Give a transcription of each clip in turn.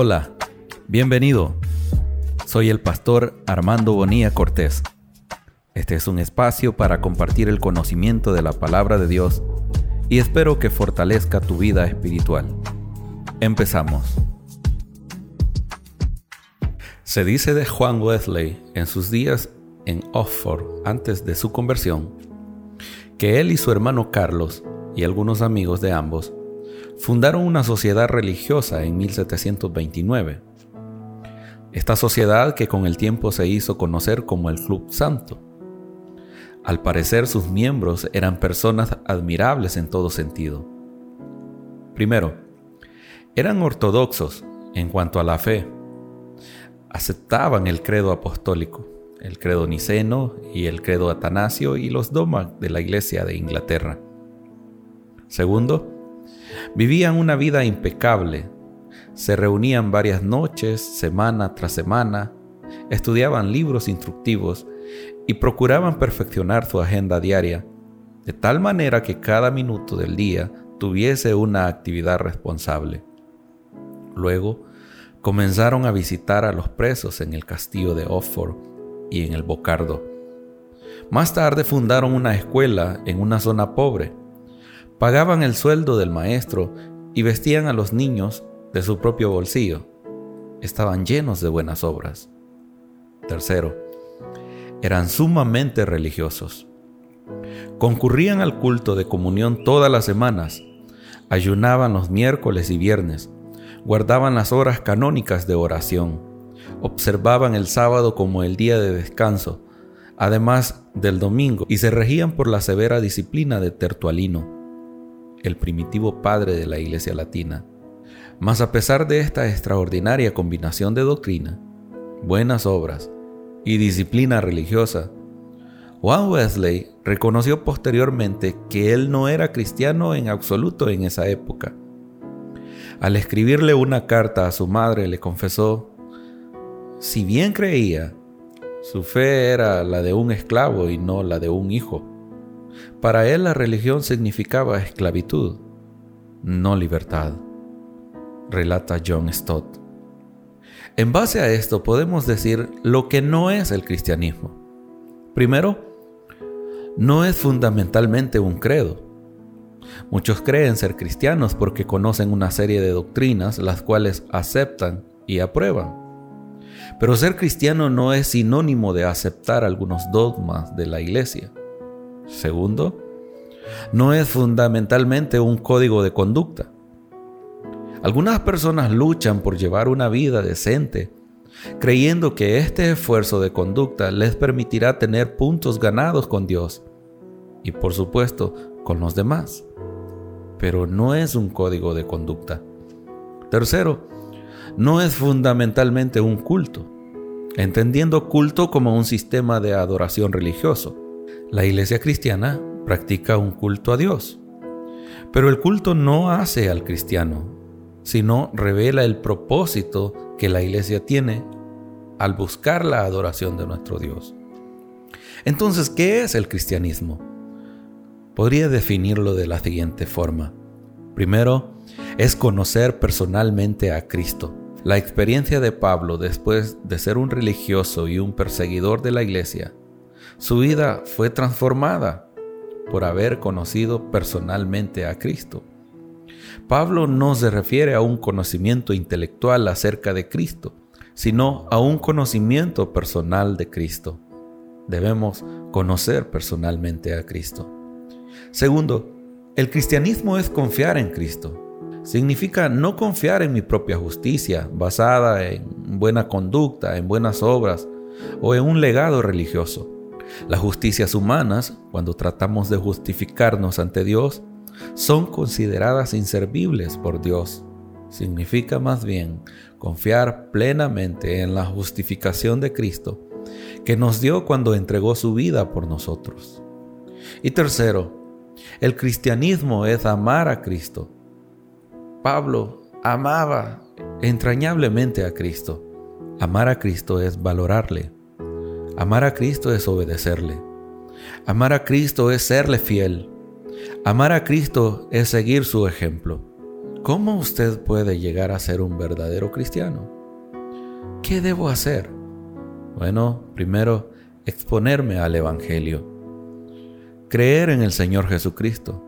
Hola, bienvenido. Soy el pastor Armando Bonilla Cortés. Este es un espacio para compartir el conocimiento de la palabra de Dios y espero que fortalezca tu vida espiritual. Empezamos. Se dice de Juan Wesley en sus días en Oxford antes de su conversión que él y su hermano Carlos y algunos amigos de ambos fundaron una sociedad religiosa en 1729. Esta sociedad que con el tiempo se hizo conocer como el Club Santo. Al parecer sus miembros eran personas admirables en todo sentido. Primero, eran ortodoxos en cuanto a la fe. Aceptaban el credo apostólico, el credo niceno y el credo atanasio y los dogmas de la Iglesia de Inglaterra. Segundo, Vivían una vida impecable. Se reunían varias noches, semana tras semana, estudiaban libros instructivos y procuraban perfeccionar su agenda diaria, de tal manera que cada minuto del día tuviese una actividad responsable. Luego, comenzaron a visitar a los presos en el castillo de Oxford y en el Bocardo. Más tarde fundaron una escuela en una zona pobre Pagaban el sueldo del maestro y vestían a los niños de su propio bolsillo. Estaban llenos de buenas obras. Tercero, eran sumamente religiosos. Concurrían al culto de comunión todas las semanas, ayunaban los miércoles y viernes, guardaban las horas canónicas de oración, observaban el sábado como el día de descanso, además del domingo, y se regían por la severa disciplina de Tertualino el primitivo padre de la Iglesia Latina. Mas a pesar de esta extraordinaria combinación de doctrina, buenas obras y disciplina religiosa, Juan Wesley reconoció posteriormente que él no era cristiano en absoluto en esa época. Al escribirle una carta a su madre le confesó, si bien creía, su fe era la de un esclavo y no la de un hijo. Para él la religión significaba esclavitud, no libertad, relata John Stott. En base a esto podemos decir lo que no es el cristianismo. Primero, no es fundamentalmente un credo. Muchos creen ser cristianos porque conocen una serie de doctrinas las cuales aceptan y aprueban. Pero ser cristiano no es sinónimo de aceptar algunos dogmas de la iglesia. Segundo, no es fundamentalmente un código de conducta. Algunas personas luchan por llevar una vida decente, creyendo que este esfuerzo de conducta les permitirá tener puntos ganados con Dios y por supuesto con los demás. Pero no es un código de conducta. Tercero, no es fundamentalmente un culto, entendiendo culto como un sistema de adoración religioso. La iglesia cristiana practica un culto a Dios, pero el culto no hace al cristiano, sino revela el propósito que la iglesia tiene al buscar la adoración de nuestro Dios. Entonces, ¿qué es el cristianismo? Podría definirlo de la siguiente forma. Primero, es conocer personalmente a Cristo. La experiencia de Pablo después de ser un religioso y un perseguidor de la iglesia su vida fue transformada por haber conocido personalmente a Cristo. Pablo no se refiere a un conocimiento intelectual acerca de Cristo, sino a un conocimiento personal de Cristo. Debemos conocer personalmente a Cristo. Segundo, el cristianismo es confiar en Cristo. Significa no confiar en mi propia justicia, basada en buena conducta, en buenas obras o en un legado religioso. Las justicias humanas, cuando tratamos de justificarnos ante Dios, son consideradas inservibles por Dios. Significa más bien confiar plenamente en la justificación de Cristo que nos dio cuando entregó su vida por nosotros. Y tercero, el cristianismo es amar a Cristo. Pablo amaba entrañablemente a Cristo. Amar a Cristo es valorarle, Amar a Cristo es obedecerle. Amar a Cristo es serle fiel. Amar a Cristo es seguir su ejemplo. ¿Cómo usted puede llegar a ser un verdadero cristiano? ¿Qué debo hacer? Bueno, primero, exponerme al Evangelio, creer en el Señor Jesucristo,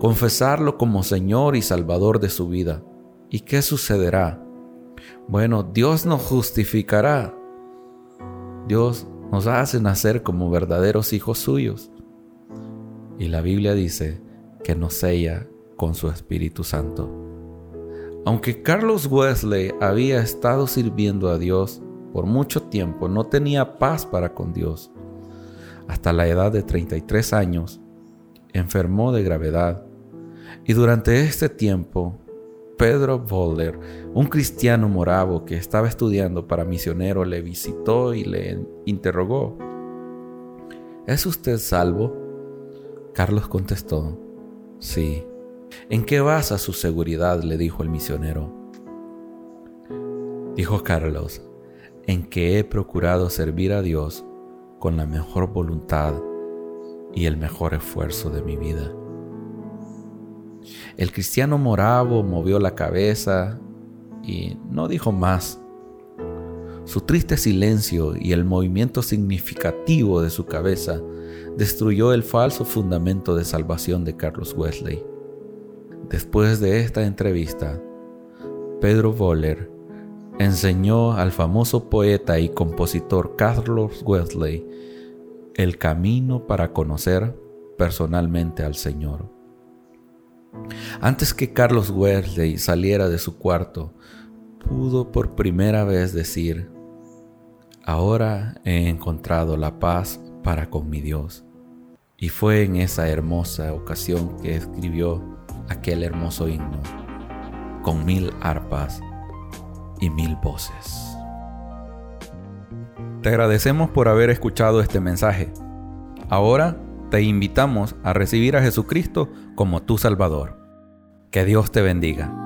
confesarlo como Señor y Salvador de su vida. ¿Y qué sucederá? Bueno, Dios nos justificará. Dios nos hace nacer como verdaderos hijos suyos. Y la Biblia dice que nos sella con su Espíritu Santo. Aunque Carlos Wesley había estado sirviendo a Dios por mucho tiempo, no tenía paz para con Dios. Hasta la edad de 33 años, enfermó de gravedad y durante este tiempo Pedro Boulder, un cristiano moravo que estaba estudiando para misionero, le visitó y le interrogó. ¿Es usted salvo? Carlos contestó, sí. ¿En qué basa su seguridad? le dijo el misionero. Dijo Carlos, en que he procurado servir a Dios con la mejor voluntad y el mejor esfuerzo de mi vida. El cristiano moravo movió la cabeza y no dijo más. Su triste silencio y el movimiento significativo de su cabeza destruyó el falso fundamento de salvación de Carlos Wesley. Después de esta entrevista, Pedro Boller enseñó al famoso poeta y compositor Carlos Wesley el camino para conocer personalmente al Señor. Antes que Carlos Wesley saliera de su cuarto, pudo por primera vez decir, ahora he encontrado la paz para con mi Dios. Y fue en esa hermosa ocasión que escribió aquel hermoso himno, con mil arpas y mil voces. Te agradecemos por haber escuchado este mensaje. Ahora te invitamos a recibir a Jesucristo como tu Salvador. Que Dios te bendiga.